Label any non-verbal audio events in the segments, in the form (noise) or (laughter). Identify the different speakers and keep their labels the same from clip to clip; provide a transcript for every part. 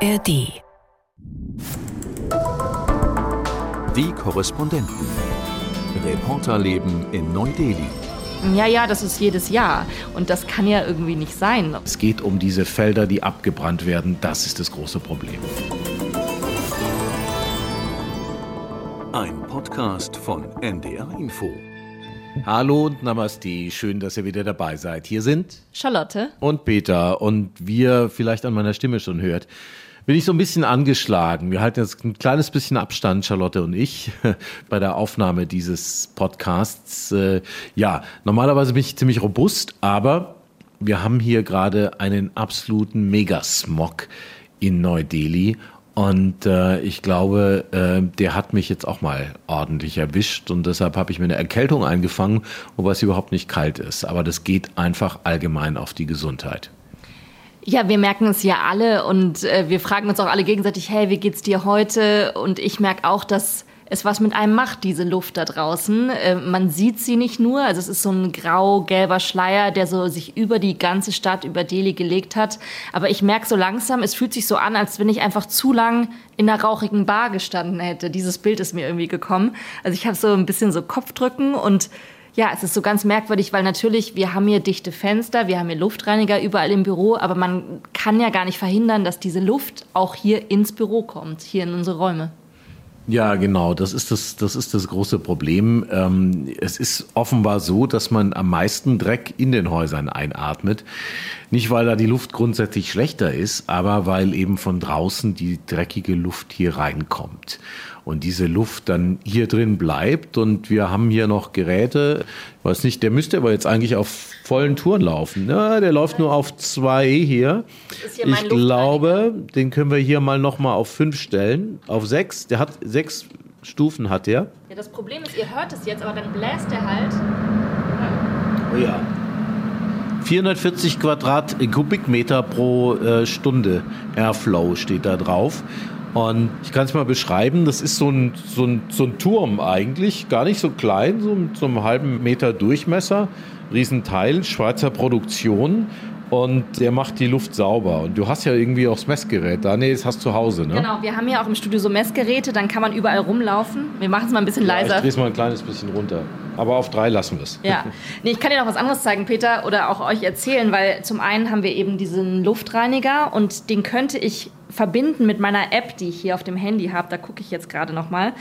Speaker 1: ARD.
Speaker 2: Die Korrespondenten. Reporterleben in Neu-Delhi.
Speaker 3: Ja, ja, das ist jedes Jahr. Und das kann ja irgendwie nicht sein.
Speaker 4: Es geht um diese Felder, die abgebrannt werden. Das ist das große Problem.
Speaker 2: Ein Podcast von NDR Info.
Speaker 4: Hallo und Namaste, schön, dass ihr wieder dabei seid. Hier sind
Speaker 3: Charlotte
Speaker 4: und Peter und wie ihr vielleicht an meiner Stimme schon hört, bin ich so ein bisschen angeschlagen. Wir halten jetzt ein kleines bisschen Abstand, Charlotte und ich, (laughs) bei der Aufnahme dieses Podcasts. Äh, ja, normalerweise bin ich ziemlich robust, aber wir haben hier gerade einen absoluten Megasmog in Neu-Delhi und äh, ich glaube, äh, der hat mich jetzt auch mal ordentlich erwischt und deshalb habe ich mir eine Erkältung eingefangen, wobei es überhaupt nicht kalt ist. Aber das geht einfach allgemein auf die Gesundheit.
Speaker 3: Ja, wir merken es ja alle und äh, wir fragen uns auch alle gegenseitig, hey, wie geht's dir heute? Und ich merke auch, dass es was mit einem macht, diese Luft da draußen. Äh, man sieht sie nicht nur, also es ist so ein grau-gelber Schleier, der so sich über die ganze Stadt, über Delhi gelegt hat. Aber ich merke so langsam, es fühlt sich so an, als wenn ich einfach zu lang in einer rauchigen Bar gestanden hätte. Dieses Bild ist mir irgendwie gekommen. Also ich habe so ein bisschen so Kopfdrücken und ja, es ist so ganz merkwürdig, weil natürlich, wir haben hier dichte Fenster, wir haben hier Luftreiniger überall im Büro, aber man kann ja gar nicht verhindern, dass diese Luft auch hier ins Büro kommt, hier in unsere Räume.
Speaker 4: Ja, genau. Das ist das, das ist das große Problem. Ähm, es ist offenbar so, dass man am meisten Dreck in den Häusern einatmet. Nicht, weil da die Luft grundsätzlich schlechter ist, aber weil eben von draußen die dreckige Luft hier reinkommt und diese Luft dann hier drin bleibt. Und wir haben hier noch Geräte, ich weiß nicht, der müsste aber jetzt eigentlich auf vollen Touren laufen. Ja, der läuft nur auf zwei hier. hier ich glaube, den können wir hier mal noch mal auf fünf stellen, auf sechs. Der hat sechs Stufen hat der.
Speaker 3: Ja, das Problem ist, ihr hört es jetzt, aber dann bläst er halt.
Speaker 4: Oh ja. 440 Quadrat Kubikmeter pro äh, Stunde Airflow steht da drauf. Und ich kann es mal beschreiben, das ist so ein, so, ein, so ein Turm eigentlich, gar nicht so klein, so mit so einem halben Meter Durchmesser, Riesenteil, Schweizer Produktion und der macht die Luft sauber. Und du hast ja irgendwie auch das Messgerät da. Nee, das hast du zu Hause, ne?
Speaker 3: Genau, wir haben ja auch im Studio so Messgeräte, dann kann man überall rumlaufen. Wir machen es mal ein bisschen leiser.
Speaker 4: ich drehe es mal ein kleines bisschen runter. Aber auf drei lassen wir es.
Speaker 3: Ja. (laughs) Nee, ich kann dir noch was anderes zeigen, Peter, oder auch euch erzählen, weil zum einen haben wir eben diesen Luftreiniger und den könnte ich verbinden mit meiner App, die ich hier auf dem Handy habe. Da gucke ich jetzt gerade noch mal.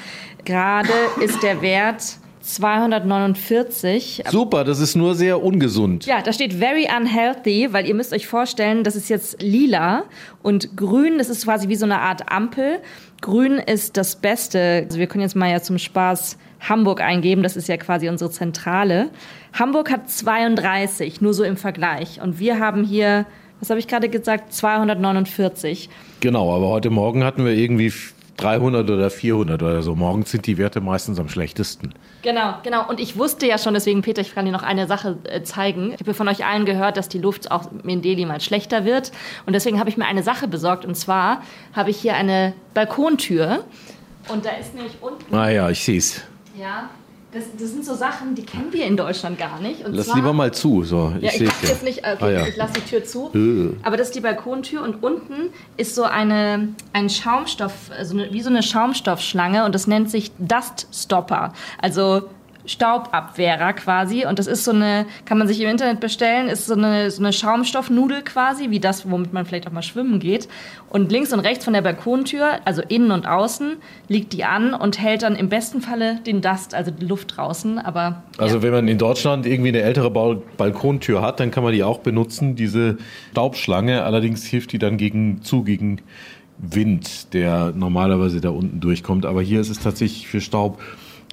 Speaker 3: Gerade ist der Wert 249.
Speaker 4: Super, das ist nur sehr ungesund.
Speaker 3: Ja, da steht very unhealthy, weil ihr müsst euch vorstellen, das ist jetzt lila und grün, das ist quasi wie so eine Art Ampel. Grün ist das Beste. Also wir können jetzt mal ja zum Spaß Hamburg eingeben, das ist ja quasi unsere Zentrale. Hamburg hat 32, nur so im Vergleich. Und wir haben hier, was habe ich gerade gesagt, 249.
Speaker 4: Genau, aber heute Morgen hatten wir irgendwie 300 oder 400 oder so. Morgens sind die Werte meistens am schlechtesten.
Speaker 3: Genau, genau. Und ich wusste ja schon, deswegen, Peter, ich kann dir noch eine Sache äh, zeigen. Ich habe von euch allen gehört, dass die Luft auch in Delhi mal schlechter wird. Und deswegen habe ich mir eine Sache besorgt. Und zwar habe ich hier eine Balkontür. Und da ist nämlich unten.
Speaker 4: Ah ja, ich sehe es.
Speaker 3: Ja, das, das, sind so Sachen, die kennen wir in Deutschland gar nicht.
Speaker 4: Und lass zwar, lieber mal zu. So.
Speaker 3: Ich ja, ich lasse jetzt nicht, okay, ah, ja. ich lasse die Tür zu. Äh. Aber das ist die Balkontür und unten ist so eine, ein Schaumstoff, also wie so eine Schaumstoffschlange und das nennt sich Dust Stopper. Also Staubabwehrer quasi. Und das ist so eine, kann man sich im Internet bestellen, ist so eine, so eine Schaumstoffnudel quasi, wie das, womit man vielleicht auch mal schwimmen geht. Und links und rechts von der Balkontür, also innen und außen, liegt die an und hält dann im besten Falle den Dust, also die Luft draußen. Aber, ja.
Speaker 4: Also wenn man in Deutschland irgendwie eine ältere Balkontür hat, dann kann man die auch benutzen, diese Staubschlange. Allerdings hilft die dann gegen zu, gegen Wind, der normalerweise da unten durchkommt. Aber hier ist es tatsächlich für Staub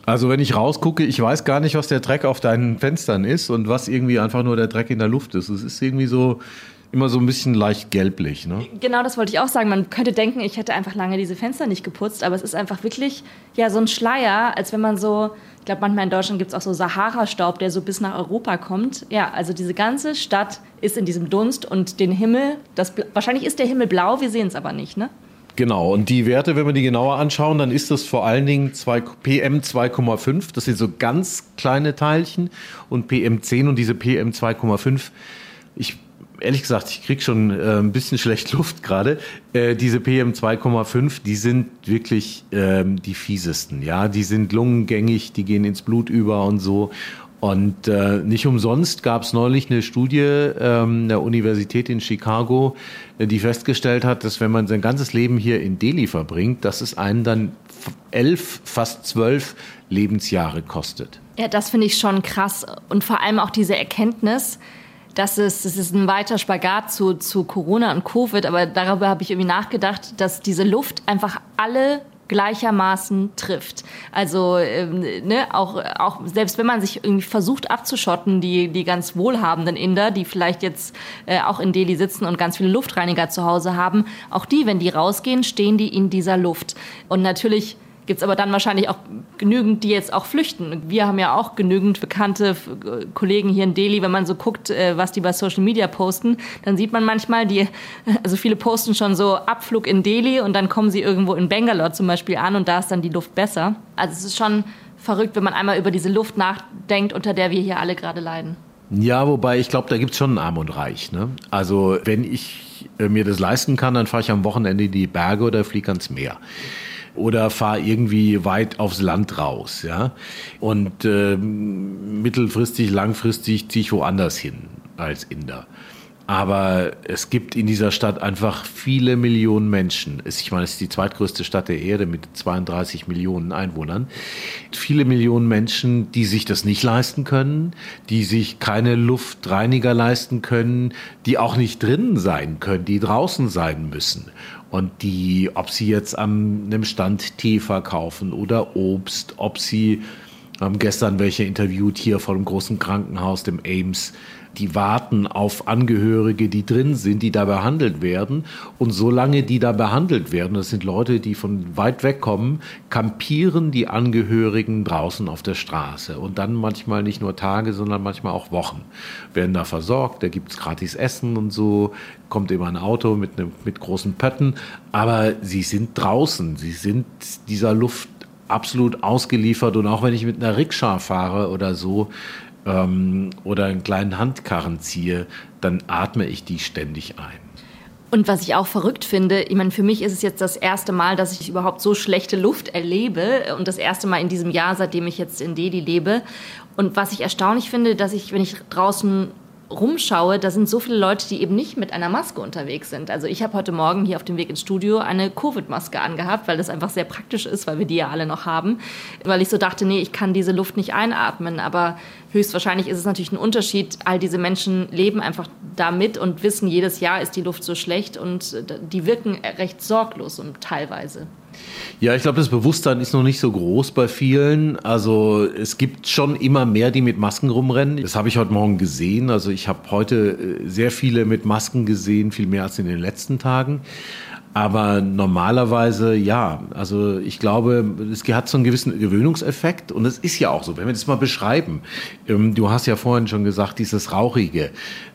Speaker 4: also wenn ich rausgucke, ich weiß gar nicht, was der Dreck auf deinen Fenstern ist und was irgendwie einfach nur der Dreck in der Luft ist. Es ist irgendwie so immer so ein bisschen leicht gelblich. Ne?
Speaker 3: Genau, das wollte ich auch sagen. Man könnte denken, ich hätte einfach lange diese Fenster nicht geputzt, aber es ist einfach wirklich ja so ein Schleier, als wenn man so, ich glaube, manchmal in Deutschland gibt es auch so Sahara-Staub, der so bis nach Europa kommt. Ja, also diese ganze Stadt ist in diesem Dunst und den Himmel, das, wahrscheinlich ist der Himmel blau, wir sehen es aber nicht, ne?
Speaker 4: Genau, und die Werte, wenn wir die genauer anschauen, dann ist das vor allen Dingen zwei, PM 2,5, das sind so ganz kleine Teilchen, und PM 10 und diese PM 2,5, ich ehrlich gesagt, ich krieg schon äh, ein bisschen schlecht Luft gerade. Äh, diese PM 2,5, die sind wirklich ähm, die fiesesten. Ja, die sind lungengängig, die gehen ins Blut über und so. Und äh, nicht umsonst gab es neulich eine Studie ähm, der Universität in Chicago, äh, die festgestellt hat, dass wenn man sein ganzes Leben hier in Delhi verbringt, dass es einen dann elf, fast zwölf Lebensjahre kostet.
Speaker 3: Ja, das finde ich schon krass. Und vor allem auch diese Erkenntnis, dass es, es ist ein weiter Spagat zu, zu Corona und Covid, aber darüber habe ich irgendwie nachgedacht, dass diese Luft einfach alle gleichermaßen trifft. Also ähm, ne, auch, auch selbst wenn man sich irgendwie versucht abzuschotten, die, die ganz wohlhabenden Inder, die vielleicht jetzt äh, auch in Delhi sitzen und ganz viele Luftreiniger zu Hause haben, auch die, wenn die rausgehen, stehen die in dieser Luft. Und natürlich gibt es aber dann wahrscheinlich auch genügend, die jetzt auch flüchten. Wir haben ja auch genügend bekannte Kollegen hier in Delhi. Wenn man so guckt, äh, was die bei Social Media posten, dann sieht man manchmal, die, (laughs) also viele posten schon so Abflug in Delhi und dann kommen sie irgendwo in Bangalore zum Beispiel an und da ist dann die Luft besser. Also es ist schon verrückt, wenn man einmal über diese Luft nachdenkt, unter der wir hier alle gerade leiden.
Speaker 4: Ja, wobei ich glaube, da gibt es schon Arm und Reich. Ne? Also wenn ich äh, mir das leisten kann, dann fahre ich am Wochenende in die Berge oder fliege ans Meer oder fahr irgendwie weit aufs Land raus, ja. Und äh, mittelfristig, langfristig ziehe ich woanders hin als Inder. Aber es gibt in dieser Stadt einfach viele Millionen Menschen. Ich meine, es ist die zweitgrößte Stadt der Erde mit 32 Millionen Einwohnern. Viele Millionen Menschen, die sich das nicht leisten können, die sich keine Luftreiniger leisten können, die auch nicht drinnen sein können, die draußen sein müssen. Und die, ob sie jetzt an einem Stand Tee verkaufen oder Obst, ob sie haben gestern welche interviewt hier vor dem großen Krankenhaus, dem Ames, die warten auf Angehörige, die drin sind, die da behandelt werden. Und solange die da behandelt werden, das sind Leute, die von weit weg kommen, kampieren die Angehörigen draußen auf der Straße. Und dann manchmal nicht nur Tage, sondern manchmal auch Wochen. Werden da versorgt, da gibt's gratis Essen und so, kommt immer ein Auto mit, ne, mit großen Pötten. Aber sie sind draußen, sie sind dieser Luft absolut ausgeliefert und auch wenn ich mit einer Rikscha fahre oder so, ähm, oder einen kleinen Handkarren ziehe, dann atme ich die ständig ein.
Speaker 3: Und was ich auch verrückt finde, ich meine, für mich ist es jetzt das erste Mal, dass ich überhaupt so schlechte Luft erlebe und das erste Mal in diesem Jahr, seitdem ich jetzt in Delhi lebe. Und was ich erstaunlich finde, dass ich, wenn ich draußen rumschaue, da sind so viele Leute, die eben nicht mit einer Maske unterwegs sind. Also ich habe heute Morgen hier auf dem Weg ins Studio eine Covid-Maske angehabt, weil das einfach sehr praktisch ist, weil wir die ja alle noch haben. Weil ich so dachte, nee, ich kann diese Luft nicht einatmen. Aber höchstwahrscheinlich ist es natürlich ein Unterschied. All diese Menschen leben einfach damit und wissen, jedes Jahr ist die Luft so schlecht und die wirken recht sorglos und teilweise.
Speaker 4: Ja, ich glaube, das Bewusstsein ist noch nicht so groß bei vielen. Also es gibt schon immer mehr, die mit Masken rumrennen. Das habe ich heute Morgen gesehen. Also ich habe heute äh, sehr viele mit Masken gesehen, viel mehr als in den letzten Tagen. Aber normalerweise ja. Also ich glaube, es hat so einen gewissen Gewöhnungseffekt und es ist ja auch so. Wenn wir das mal beschreiben, ähm, du hast ja vorhin schon gesagt, dieses Rauchige.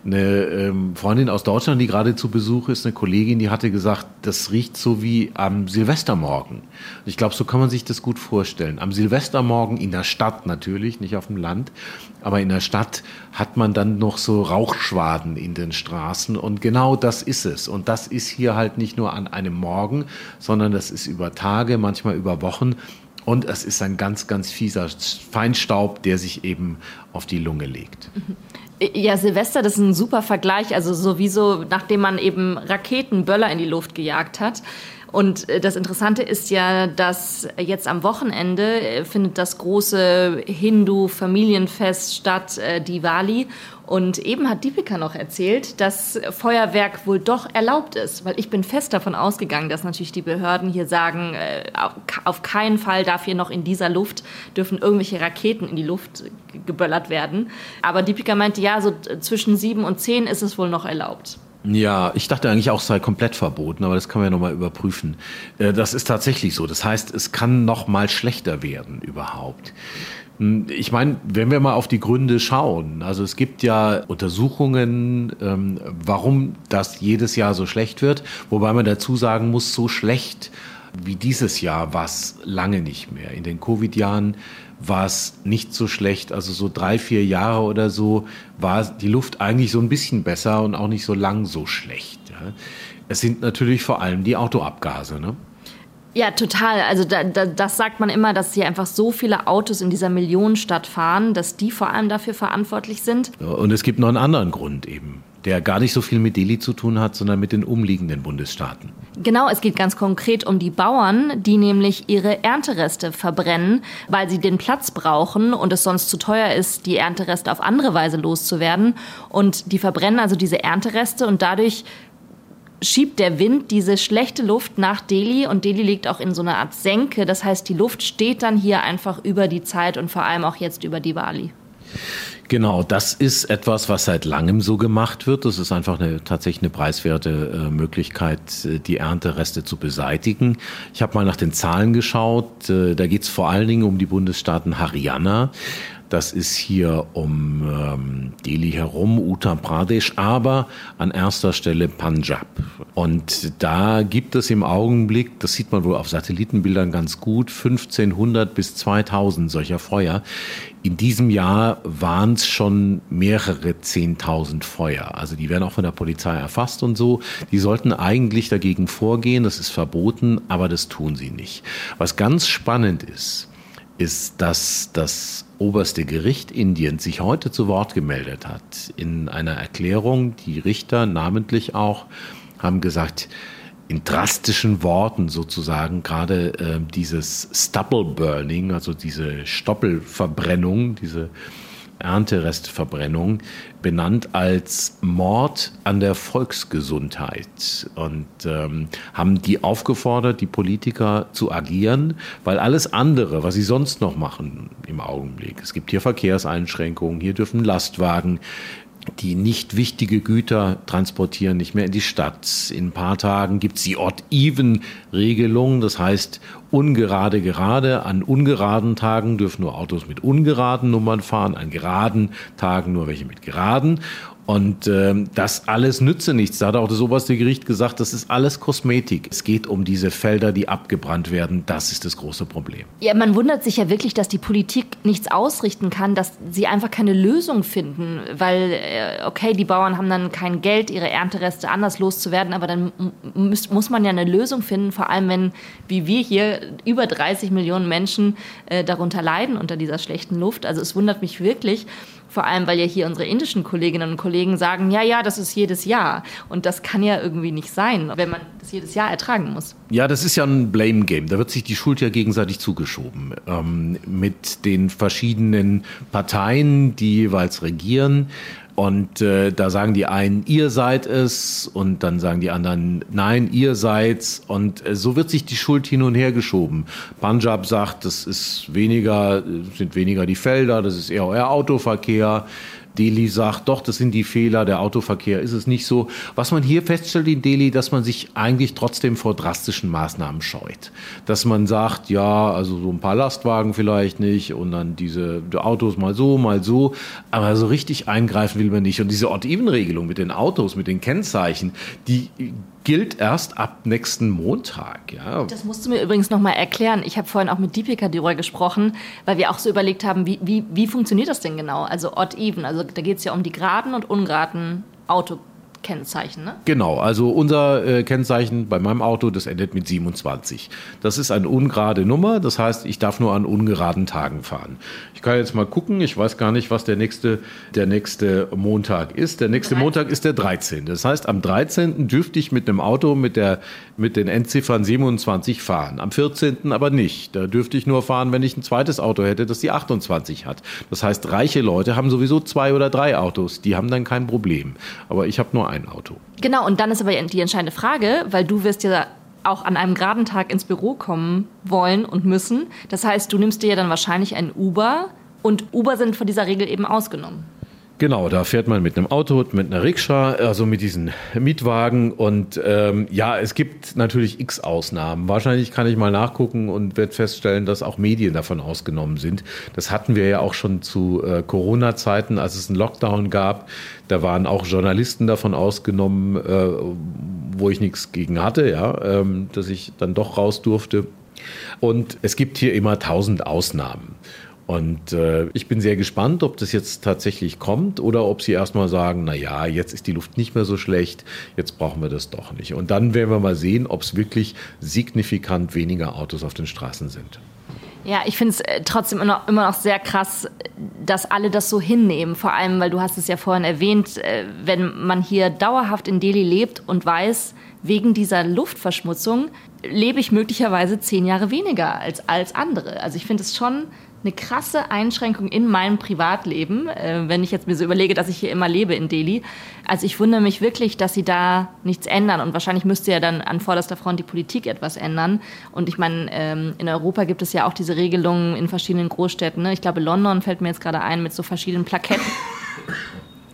Speaker 4: Eine ähm, Freundin aus Deutschland, die gerade zu Besuch ist, eine Kollegin, die hatte gesagt, das riecht so wie am Silvestermorgen. Ich glaube, so kann man sich das gut vorstellen. Am Silvestermorgen in der Stadt natürlich, nicht auf dem Land, aber in der Stadt hat man dann noch so Rauchschwaden in den Straßen und genau das ist es. Und das ist hier halt nicht nur an einem Morgen, sondern das ist über Tage, manchmal über Wochen. Und es ist ein ganz, ganz fieser Feinstaub, der sich eben auf die Lunge legt.
Speaker 3: Ja, Silvester, das ist ein super Vergleich. Also sowieso, nachdem man eben Raketenböller in die Luft gejagt hat, und äh, das Interessante ist ja, dass jetzt am Wochenende äh, findet das große Hindu-Familienfest statt, äh, Diwali. Und eben hat Deepika noch erzählt, dass Feuerwerk wohl doch erlaubt ist, weil ich bin fest davon ausgegangen, dass natürlich die Behörden hier sagen, auf keinen Fall darf hier noch in dieser Luft dürfen irgendwelche Raketen in die Luft geböllert werden. Aber Deepika meinte, ja, so zwischen sieben und zehn ist es wohl noch erlaubt.
Speaker 4: Ja, ich dachte eigentlich auch, es sei komplett verboten, aber das kann man ja nochmal überprüfen. Äh, das ist tatsächlich so. Das heißt, es kann noch mal schlechter werden überhaupt. Hm, ich meine, wenn wir mal auf die Gründe schauen, also es gibt ja Untersuchungen, ähm, warum das jedes Jahr so schlecht wird, wobei man dazu sagen muss, so schlecht wie dieses Jahr war es lange nicht mehr. In den Covid-Jahren war es nicht so schlecht. Also so drei, vier Jahre oder so war die Luft eigentlich so ein bisschen besser und auch nicht so lang so schlecht. Ja. Es sind natürlich vor allem die Autoabgase. Ne?
Speaker 3: Ja, total. Also da, da, das sagt man immer, dass hier einfach so viele Autos in dieser Millionenstadt fahren, dass die vor allem dafür verantwortlich sind.
Speaker 4: Und es gibt noch einen anderen Grund eben der gar nicht so viel mit Delhi zu tun hat, sondern mit den umliegenden Bundesstaaten.
Speaker 3: Genau, es geht ganz konkret um die Bauern, die nämlich ihre Erntereste verbrennen, weil sie den Platz brauchen und es sonst zu teuer ist, die Erntereste auf andere Weise loszuwerden. Und die verbrennen also diese Erntereste und dadurch schiebt der Wind diese schlechte Luft nach Delhi und Delhi liegt auch in so einer Art Senke. Das heißt, die Luft steht dann hier einfach über die Zeit und vor allem auch jetzt über Diwali.
Speaker 4: Genau, das ist etwas, was seit langem so gemacht wird. Das ist einfach eine, tatsächlich eine preiswerte äh, Möglichkeit, äh, die Erntereste zu beseitigen. Ich habe mal nach den Zahlen geschaut. Äh, da geht es vor allen Dingen um die Bundesstaaten Haryana. Das ist hier um ähm, Delhi herum, Uttar Pradesh, aber an erster Stelle Punjab. Und da gibt es im Augenblick, das sieht man wohl auf Satellitenbildern ganz gut, 1500 bis 2000 solcher Feuer. In diesem Jahr waren es schon mehrere 10.000 Feuer. Also die werden auch von der Polizei erfasst und so. Die sollten eigentlich dagegen vorgehen, das ist verboten, aber das tun sie nicht. Was ganz spannend ist, ist, dass das oberste Gericht Indiens sich heute zu Wort gemeldet hat. In einer Erklärung, die Richter namentlich auch haben gesagt, in drastischen Worten sozusagen gerade äh, dieses Stubble Burning, also diese Stoppelverbrennung, diese Ernterestverbrennung benannt als Mord an der Volksgesundheit. Und ähm, haben die aufgefordert, die Politiker zu agieren, weil alles andere, was sie sonst noch machen im Augenblick, es gibt hier Verkehrseinschränkungen, hier dürfen Lastwagen die nicht wichtige Güter transportieren, nicht mehr in die Stadt. In ein paar Tagen gibt es die Odd-Even-Regelung, das heißt ungerade gerade. An ungeraden Tagen dürfen nur Autos mit ungeraden Nummern fahren, an geraden Tagen nur welche mit geraden. Und ähm, das alles nütze nichts. Da hat auch das oberste Gericht gesagt, das ist alles Kosmetik. Es geht um diese Felder, die abgebrannt werden. Das ist das große Problem.
Speaker 3: Ja, man wundert sich ja wirklich, dass die Politik nichts ausrichten kann, dass sie einfach keine Lösung finden. Weil, äh, okay, die Bauern haben dann kein Geld, ihre Erntereste anders loszuwerden, aber dann muss, muss man ja eine Lösung finden, vor allem wenn, wie wir hier, über 30 Millionen Menschen äh, darunter leiden unter dieser schlechten Luft. Also es wundert mich wirklich. Vor allem, weil ja hier unsere indischen Kolleginnen und Kollegen sagen, ja, ja, das ist jedes Jahr. Und das kann ja irgendwie nicht sein, wenn man das jedes Jahr ertragen muss.
Speaker 4: Ja, das ist ja ein Blame Game. Da wird sich die Schuld ja gegenseitig zugeschoben. Ähm, mit den verschiedenen Parteien, die jeweils regieren. Und äh, da sagen die einen, ihr seid es, und dann sagen die anderen, nein, ihr seid's. Und äh, so wird sich die Schuld hin und her geschoben. Punjab sagt, das ist weniger, sind weniger die Felder, das ist eher euer Autoverkehr. Delhi sagt, doch, das sind die Fehler, der Autoverkehr ist es nicht so. Was man hier feststellt in Delhi, dass man sich eigentlich trotzdem vor drastischen Maßnahmen scheut. Dass man sagt, ja, also so ein paar Lastwagen vielleicht nicht und dann diese Autos mal so, mal so, aber so richtig eingreifen will man nicht. Und diese Odd-Even-Regelung mit den Autos, mit den Kennzeichen, die gilt erst ab nächsten Montag. Ja.
Speaker 3: Das musst du mir übrigens noch mal erklären. Ich habe vorhin auch mit Deepika darüber gesprochen, weil wir auch so überlegt haben, wie, wie, wie funktioniert das denn genau? Also odd even, also da geht es ja um die geraden und ungeraden Auto Kennzeichen, ne?
Speaker 4: Genau, also unser äh, Kennzeichen bei meinem Auto, das endet mit 27. Das ist eine ungerade Nummer, das heißt, ich darf nur an ungeraden Tagen fahren. Ich kann jetzt mal gucken, ich weiß gar nicht, was der nächste, der nächste Montag ist. Der nächste 13. Montag ist der 13. Das heißt, am 13. dürfte ich mit einem Auto mit, der, mit den Endziffern 27 fahren. Am 14. aber nicht. Da dürfte ich nur fahren, wenn ich ein zweites Auto hätte, das die 28 hat. Das heißt, reiche Leute haben sowieso zwei oder drei Autos. Die haben dann kein Problem. Aber ich habe nur ein Auto.
Speaker 3: Genau, und dann ist aber die entscheidende Frage, weil du wirst ja auch an einem geraden Tag ins Büro kommen wollen und müssen. Das heißt, du nimmst dir ja dann wahrscheinlich ein Uber und Uber sind von dieser Regel eben ausgenommen.
Speaker 4: Genau, da fährt man mit einem Auto, mit einer Rikscha, also mit diesen Mietwagen. Und ähm, ja, es gibt natürlich x Ausnahmen. Wahrscheinlich kann ich mal nachgucken und werde feststellen, dass auch Medien davon ausgenommen sind. Das hatten wir ja auch schon zu äh, Corona-Zeiten, als es einen Lockdown gab. Da waren auch Journalisten davon ausgenommen, äh, wo ich nichts gegen hatte, ja, ähm, dass ich dann doch raus durfte. Und es gibt hier immer tausend Ausnahmen. Und äh, ich bin sehr gespannt, ob das jetzt tatsächlich kommt oder ob sie erstmal sagen, na ja, jetzt ist die Luft nicht mehr so schlecht, jetzt brauchen wir das doch nicht. Und dann werden wir mal sehen, ob es wirklich signifikant weniger Autos auf den Straßen sind.
Speaker 3: Ja, ich finde es äh, trotzdem immer noch, immer noch sehr krass, dass alle das so hinnehmen. Vor allem, weil du hast es ja vorhin erwähnt, äh, wenn man hier dauerhaft in Delhi lebt und weiß, wegen dieser Luftverschmutzung lebe ich möglicherweise zehn Jahre weniger als, als andere. Also ich finde es schon eine krasse Einschränkung in meinem Privatleben, äh, wenn ich jetzt mir so überlege, dass ich hier immer lebe in Delhi. Also ich wundere mich wirklich, dass sie da nichts ändern und wahrscheinlich müsste ja dann an vorderster Front die Politik etwas ändern. Und ich meine, ähm, in Europa gibt es ja auch diese Regelungen in verschiedenen Großstädten. Ne? Ich glaube, London fällt mir jetzt gerade ein mit so verschiedenen Plaketten. (laughs)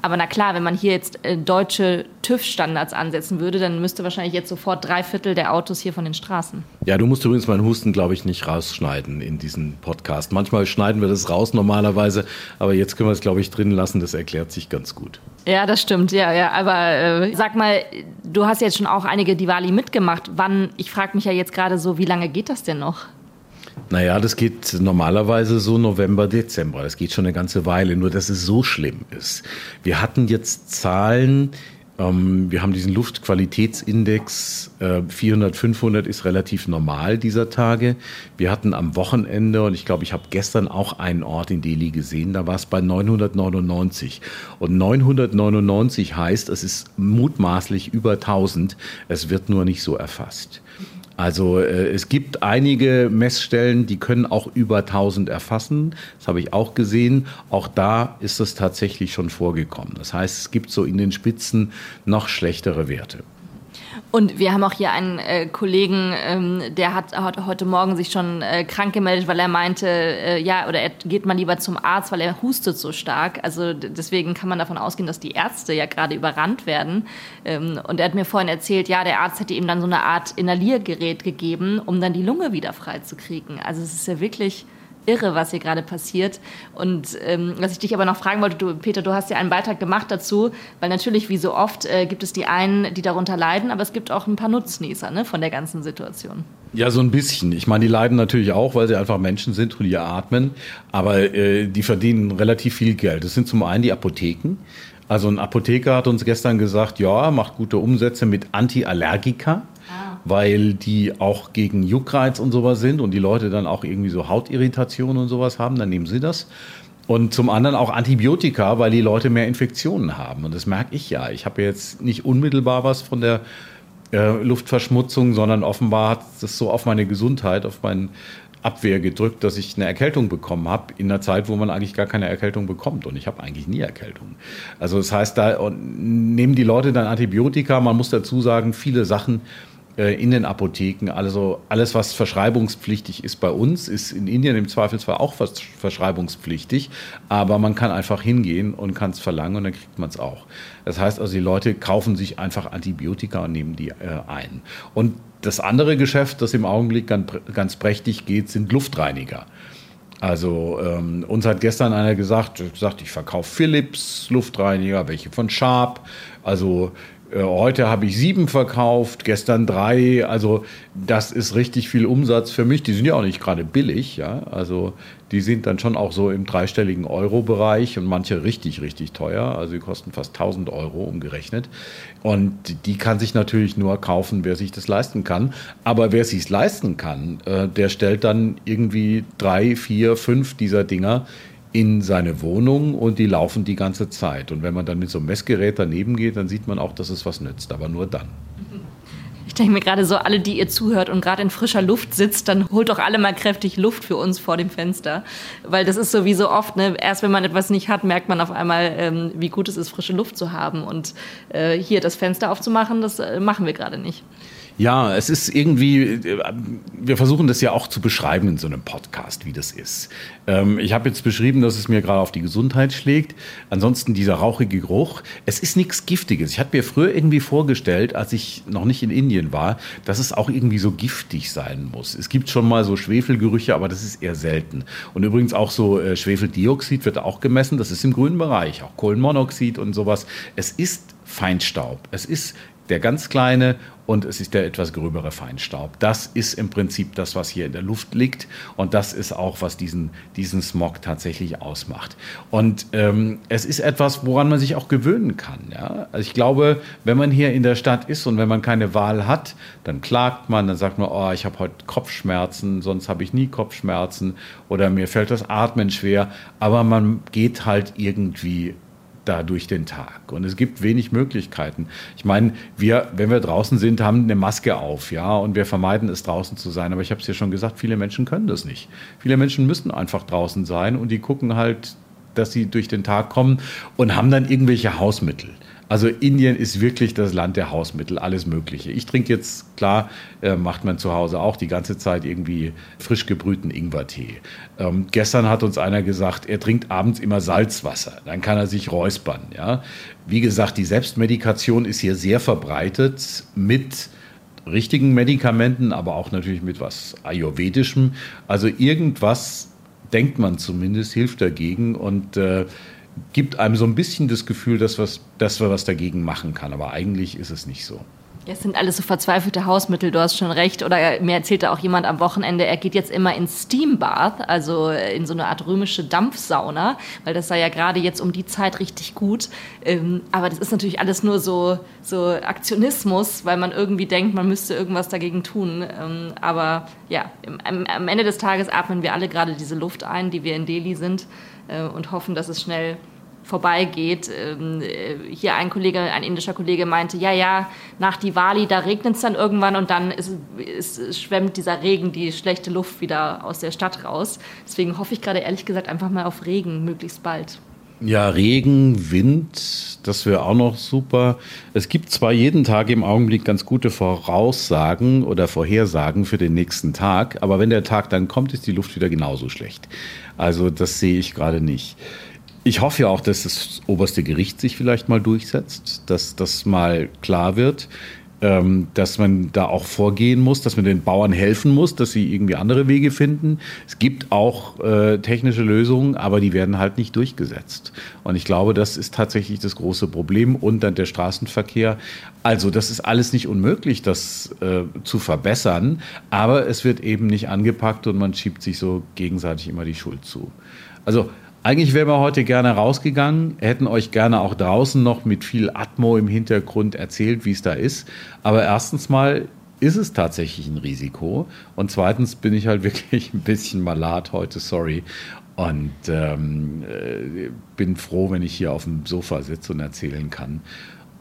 Speaker 3: Aber na klar, wenn man hier jetzt äh, deutsche TÜV-Standards ansetzen würde, dann müsste wahrscheinlich jetzt sofort drei Viertel der Autos hier von den Straßen.
Speaker 4: Ja, du musst übrigens meinen Husten, glaube ich, nicht rausschneiden in diesem Podcast. Manchmal schneiden wir das raus normalerweise, aber jetzt können wir es, glaube ich, drin lassen. Das erklärt sich ganz gut.
Speaker 3: Ja, das stimmt, ja, ja. Aber äh, sag mal, du hast jetzt schon auch einige Diwali mitgemacht. Wann, ich frage mich ja jetzt gerade so, wie lange geht das denn noch?
Speaker 4: Naja, das geht normalerweise so November, Dezember. Das geht schon eine ganze Weile, nur dass es so schlimm ist. Wir hatten jetzt Zahlen, ähm, wir haben diesen Luftqualitätsindex, äh, 400, 500 ist relativ normal dieser Tage. Wir hatten am Wochenende, und ich glaube, ich habe gestern auch einen Ort in Delhi gesehen, da war es bei 999. Und 999 heißt, es ist mutmaßlich über 1000, es wird nur nicht so erfasst. Also äh, es gibt einige Messstellen, die können auch über 1000 erfassen. Das habe ich auch gesehen. Auch da ist es tatsächlich schon vorgekommen. Das heißt, es gibt so in den Spitzen noch schlechtere Werte.
Speaker 3: Und wir haben auch hier einen äh, Kollegen, ähm, der hat, heute Morgen sich schon äh, krank gemeldet, weil er meinte, äh, ja, oder er geht mal lieber zum Arzt, weil er hustet so stark. Also deswegen kann man davon ausgehen, dass die Ärzte ja gerade überrannt werden. Ähm, und er hat mir vorhin erzählt, ja, der Arzt hätte ihm dann so eine Art Inhaliergerät gegeben, um dann die Lunge wieder freizukriegen. Also es ist ja wirklich irre, was hier gerade passiert. Und ähm, was ich dich aber noch fragen wollte, du, Peter, du hast ja einen Beitrag gemacht dazu, weil natürlich, wie so oft, äh, gibt es die einen, die darunter leiden, aber es gibt auch ein paar Nutznießer ne, von der ganzen Situation.
Speaker 4: Ja, so ein bisschen. Ich meine, die leiden natürlich auch, weil sie einfach Menschen sind und die atmen, aber äh, die verdienen relativ viel Geld. Das sind zum einen die Apotheken. Also ein Apotheker hat uns gestern gesagt, ja, macht gute Umsätze mit Antiallergika weil die auch gegen Juckreiz und sowas sind und die Leute dann auch irgendwie so Hautirritationen und sowas haben, dann nehmen sie das. Und zum anderen auch Antibiotika, weil die Leute mehr Infektionen haben. Und das merke ich ja. Ich habe jetzt nicht unmittelbar was von der äh, Luftverschmutzung, sondern offenbar hat das so auf meine Gesundheit, auf meine Abwehr gedrückt, dass ich eine Erkältung bekommen habe in einer Zeit, wo man eigentlich gar keine Erkältung bekommt. Und ich habe eigentlich nie Erkältung. Also das heißt, da nehmen die Leute dann Antibiotika. Man muss dazu sagen, viele Sachen in den Apotheken. Also alles, was verschreibungspflichtig ist bei uns, ist in Indien im Zweifelsfall auch verschreibungspflichtig. Aber man kann einfach hingehen und kann es verlangen und dann kriegt man es auch. Das heißt also, die Leute kaufen sich einfach Antibiotika und nehmen die äh, ein. Und das andere Geschäft, das im Augenblick ganz, ganz prächtig geht, sind Luftreiniger. Also ähm, uns hat gestern einer gesagt, gesagt ich verkaufe Philips Luftreiniger, welche von Sharp. Also äh, heute habe ich sieben verkauft, gestern drei. Also das ist richtig viel Umsatz für mich. Die sind ja auch nicht gerade billig. Ja? Also die sind dann schon auch so im dreistelligen Euro-Bereich und manche richtig, richtig teuer. Also die kosten fast 1000 Euro umgerechnet. Und die kann sich natürlich nur kaufen, wer sich das leisten kann. Aber wer sich leisten kann, äh, der stellt dann irgendwie drei, vier, fünf dieser Dinger in seine Wohnung und die laufen die ganze Zeit. Und wenn man dann mit so einem Messgerät daneben geht, dann sieht man auch, dass es was nützt, aber nur dann.
Speaker 3: Ich denke mir gerade so, alle, die ihr zuhört und gerade in frischer Luft sitzt, dann holt doch alle mal kräftig Luft für uns vor dem Fenster. Weil das ist so wie so oft, ne? erst wenn man etwas nicht hat, merkt man auf einmal, ähm, wie gut es ist, frische Luft zu haben. Und äh, hier das Fenster aufzumachen, das äh, machen wir gerade nicht.
Speaker 4: Ja, es ist irgendwie, wir versuchen das ja auch zu beschreiben in so einem Podcast, wie das ist. Ähm, ich habe jetzt beschrieben, dass es mir gerade auf die Gesundheit schlägt. Ansonsten dieser rauchige Geruch. Es ist nichts Giftiges. Ich hatte mir früher irgendwie vorgestellt, als ich noch nicht in Indien war, dass es auch irgendwie so giftig sein muss. Es gibt schon mal so Schwefelgerüche, aber das ist eher selten. Und übrigens auch so äh, Schwefeldioxid wird auch gemessen. Das ist im grünen Bereich. Auch Kohlenmonoxid und sowas. Es ist Feinstaub. Es ist der ganz kleine und es ist der etwas gröbere Feinstaub. Das ist im Prinzip das, was hier in der Luft liegt und das ist auch, was diesen, diesen Smog tatsächlich ausmacht. Und ähm, es ist etwas, woran man sich auch gewöhnen kann. Ja? Also ich glaube, wenn man hier in der Stadt ist und wenn man keine Wahl hat, dann klagt man, dann sagt man, oh, ich habe heute Kopfschmerzen, sonst habe ich nie Kopfschmerzen oder mir fällt das Atmen schwer, aber man geht halt irgendwie da durch den Tag. Und es gibt wenig Möglichkeiten. Ich meine, wir, wenn wir draußen sind, haben eine Maske auf, ja, und wir vermeiden es draußen zu sein. Aber ich habe es ja schon gesagt, viele Menschen können das nicht. Viele Menschen müssen einfach draußen sein und die gucken halt, dass sie durch den Tag kommen und haben dann irgendwelche Hausmittel. Also Indien ist wirklich das Land der Hausmittel, alles Mögliche. Ich trinke jetzt, klar, äh, macht man zu Hause auch die ganze Zeit irgendwie frisch gebrühten Ingwertee. Ähm, gestern hat uns einer gesagt, er trinkt abends immer Salzwasser, dann kann er sich räuspern. Ja? Wie gesagt, die Selbstmedikation ist hier sehr verbreitet mit richtigen Medikamenten, aber auch natürlich mit was Ayurvedischem. Also irgendwas denkt man zumindest, hilft dagegen und äh, gibt einem so ein bisschen das Gefühl, dass, was, dass man was dagegen machen kann. Aber eigentlich ist es nicht so.
Speaker 3: Es sind alles so verzweifelte Hausmittel, du hast schon recht. Oder mir erzählte auch jemand am Wochenende, er geht jetzt immer ins Steambath, also in so eine Art römische Dampfsauna, weil das sei ja gerade jetzt um die Zeit richtig gut. Ähm, aber das ist natürlich alles nur so, so Aktionismus, weil man irgendwie denkt, man müsste irgendwas dagegen tun. Ähm, aber ja, am Ende des Tages atmen wir alle gerade diese Luft ein, die wir in Delhi sind äh, und hoffen, dass es schnell vorbeigeht. Ähm, äh, hier ein Kollege, ein indischer Kollege meinte, ja, ja, nach Diwali, da regnet es dann irgendwann und dann ist, ist, schwemmt dieser Regen, die schlechte Luft wieder aus der Stadt raus. Deswegen hoffe ich gerade ehrlich gesagt einfach mal auf Regen möglichst bald.
Speaker 4: Ja, Regen, Wind, das wäre auch noch super. Es gibt zwar jeden Tag im Augenblick ganz gute Voraussagen oder Vorhersagen für den nächsten Tag, aber wenn der Tag dann kommt, ist die Luft wieder genauso schlecht. Also das sehe ich gerade nicht. Ich hoffe ja auch, dass das oberste Gericht sich vielleicht mal durchsetzt, dass das mal klar wird, ähm, dass man da auch vorgehen muss, dass man den Bauern helfen muss, dass sie irgendwie andere Wege finden. Es gibt auch äh, technische Lösungen, aber die werden halt nicht durchgesetzt. Und ich glaube, das ist tatsächlich das große Problem und dann der Straßenverkehr. Also das ist alles nicht unmöglich, das äh, zu verbessern, aber es wird eben nicht angepackt und man schiebt sich so gegenseitig immer die Schuld zu. Also eigentlich wären wir heute gerne rausgegangen, hätten euch gerne auch draußen noch mit viel Atmo im Hintergrund erzählt, wie es da ist. Aber erstens mal ist es tatsächlich ein Risiko. Und zweitens bin ich halt (laughs) wirklich ein bisschen malat heute, sorry. Und ähm, äh, bin froh, wenn ich hier auf dem Sofa sitze und erzählen kann.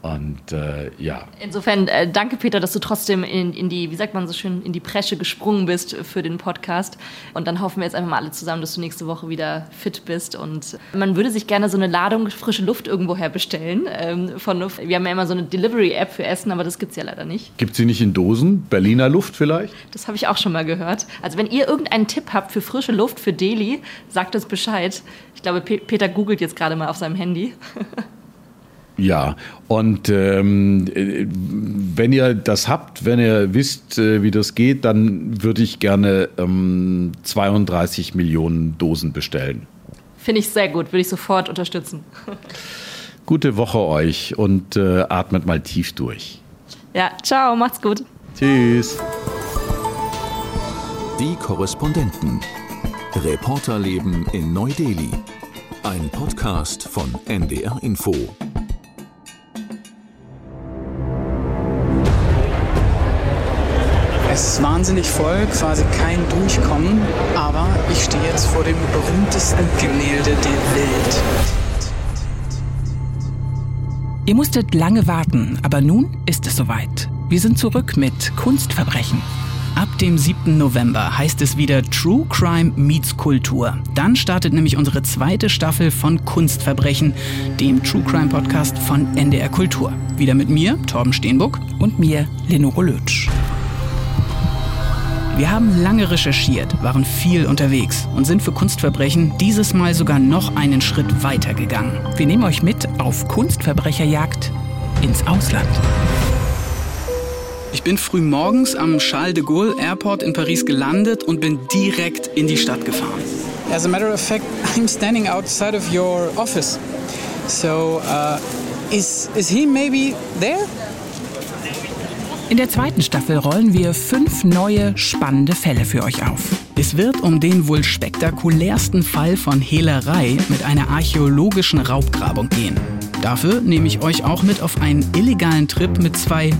Speaker 4: Und äh, ja.
Speaker 3: Insofern äh, danke, Peter, dass du trotzdem in, in, die, wie sagt man so schön, in die Presche gesprungen bist für den Podcast. Und dann hoffen wir jetzt einfach mal alle zusammen, dass du nächste Woche wieder fit bist. Und man würde sich gerne so eine Ladung frische Luft irgendwoher bestellen. Ähm, von, wir haben ja immer so eine Delivery-App für Essen, aber das gibt es ja leider nicht.
Speaker 4: Gibt sie nicht in Dosen? Berliner Luft vielleicht?
Speaker 3: Das habe ich auch schon mal gehört. Also wenn ihr irgendeinen Tipp habt für frische Luft für Delhi, sagt uns Bescheid. Ich glaube, Peter googelt jetzt gerade mal auf seinem Handy. (laughs)
Speaker 4: Ja, und ähm, wenn ihr das habt, wenn ihr wisst, äh, wie das geht, dann würde ich gerne ähm, 32 Millionen Dosen bestellen.
Speaker 3: Finde ich sehr gut, würde ich sofort unterstützen. (laughs)
Speaker 4: Gute Woche euch und äh, atmet mal tief durch.
Speaker 3: Ja, ciao, macht's gut.
Speaker 4: Tschüss.
Speaker 2: Die Korrespondenten. Reporterleben in Neu-Delhi. Ein Podcast von NDR Info.
Speaker 1: Es ist wahnsinnig voll, quasi kein Durchkommen, aber ich stehe jetzt vor dem berühmtesten Gemälde der Welt.
Speaker 5: Ihr musstet lange warten, aber nun ist es soweit. Wir sind zurück mit Kunstverbrechen. Ab dem 7. November heißt es wieder True Crime meets Kultur. Dann startet nämlich unsere zweite Staffel von Kunstverbrechen, dem True Crime Podcast von NDR Kultur. Wieder mit mir, Torben Steenbuck, und mir, Lenore Lötsch. Wir haben lange recherchiert, waren viel unterwegs und sind für Kunstverbrechen dieses Mal sogar noch einen Schritt weiter gegangen. Wir nehmen euch mit auf Kunstverbrecherjagd ins Ausland.
Speaker 1: Ich bin früh morgens am Charles de Gaulle Airport in Paris gelandet und bin direkt in die Stadt gefahren. As a matter of fact, I'm standing outside of your office. So, uh, is, is he maybe there?
Speaker 5: In der zweiten Staffel rollen wir fünf neue, spannende Fälle für euch auf. Es wird um den wohl spektakulärsten Fall von Hehlerei mit einer archäologischen Raubgrabung gehen. Dafür nehme ich euch auch mit auf einen illegalen Trip mit zwei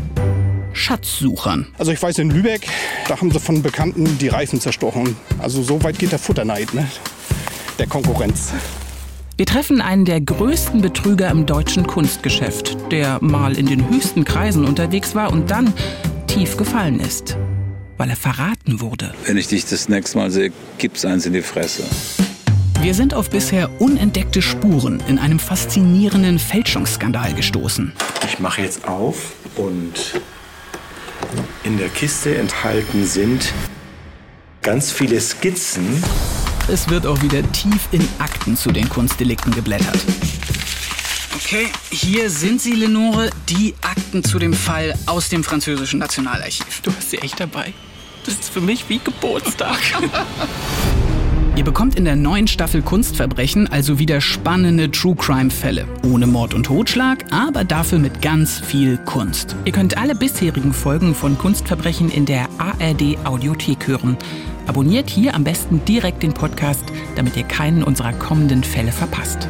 Speaker 5: Schatzsuchern.
Speaker 6: Also ich weiß, in Lübeck, da haben sie von Bekannten die Reifen zerstochen. Also so weit geht der Futterneid, ne? der Konkurrenz.
Speaker 5: Wir treffen einen der größten Betrüger im deutschen Kunstgeschäft, der mal in den höchsten Kreisen unterwegs war und dann tief gefallen ist, weil er verraten wurde.
Speaker 7: Wenn ich dich das nächste Mal sehe, gibt's eins in die Fresse.
Speaker 5: Wir sind auf bisher unentdeckte Spuren in einem faszinierenden Fälschungsskandal gestoßen.
Speaker 8: Ich mache jetzt auf und in der Kiste enthalten sind ganz viele Skizzen
Speaker 5: es wird auch wieder tief in Akten zu den Kunstdelikten geblättert.
Speaker 1: Okay, hier sind sie, Lenore, die Akten zu dem Fall aus dem französischen Nationalarchiv.
Speaker 5: Du hast sie echt dabei. Das ist für mich wie Geburtstag. Ihr bekommt in der neuen Staffel Kunstverbrechen also wieder spannende True Crime Fälle. Ohne Mord und Totschlag, aber dafür mit ganz viel Kunst. Ihr könnt alle bisherigen Folgen von Kunstverbrechen in der ARD Audiothek hören. Abonniert hier am besten direkt den Podcast, damit ihr keinen unserer kommenden Fälle verpasst.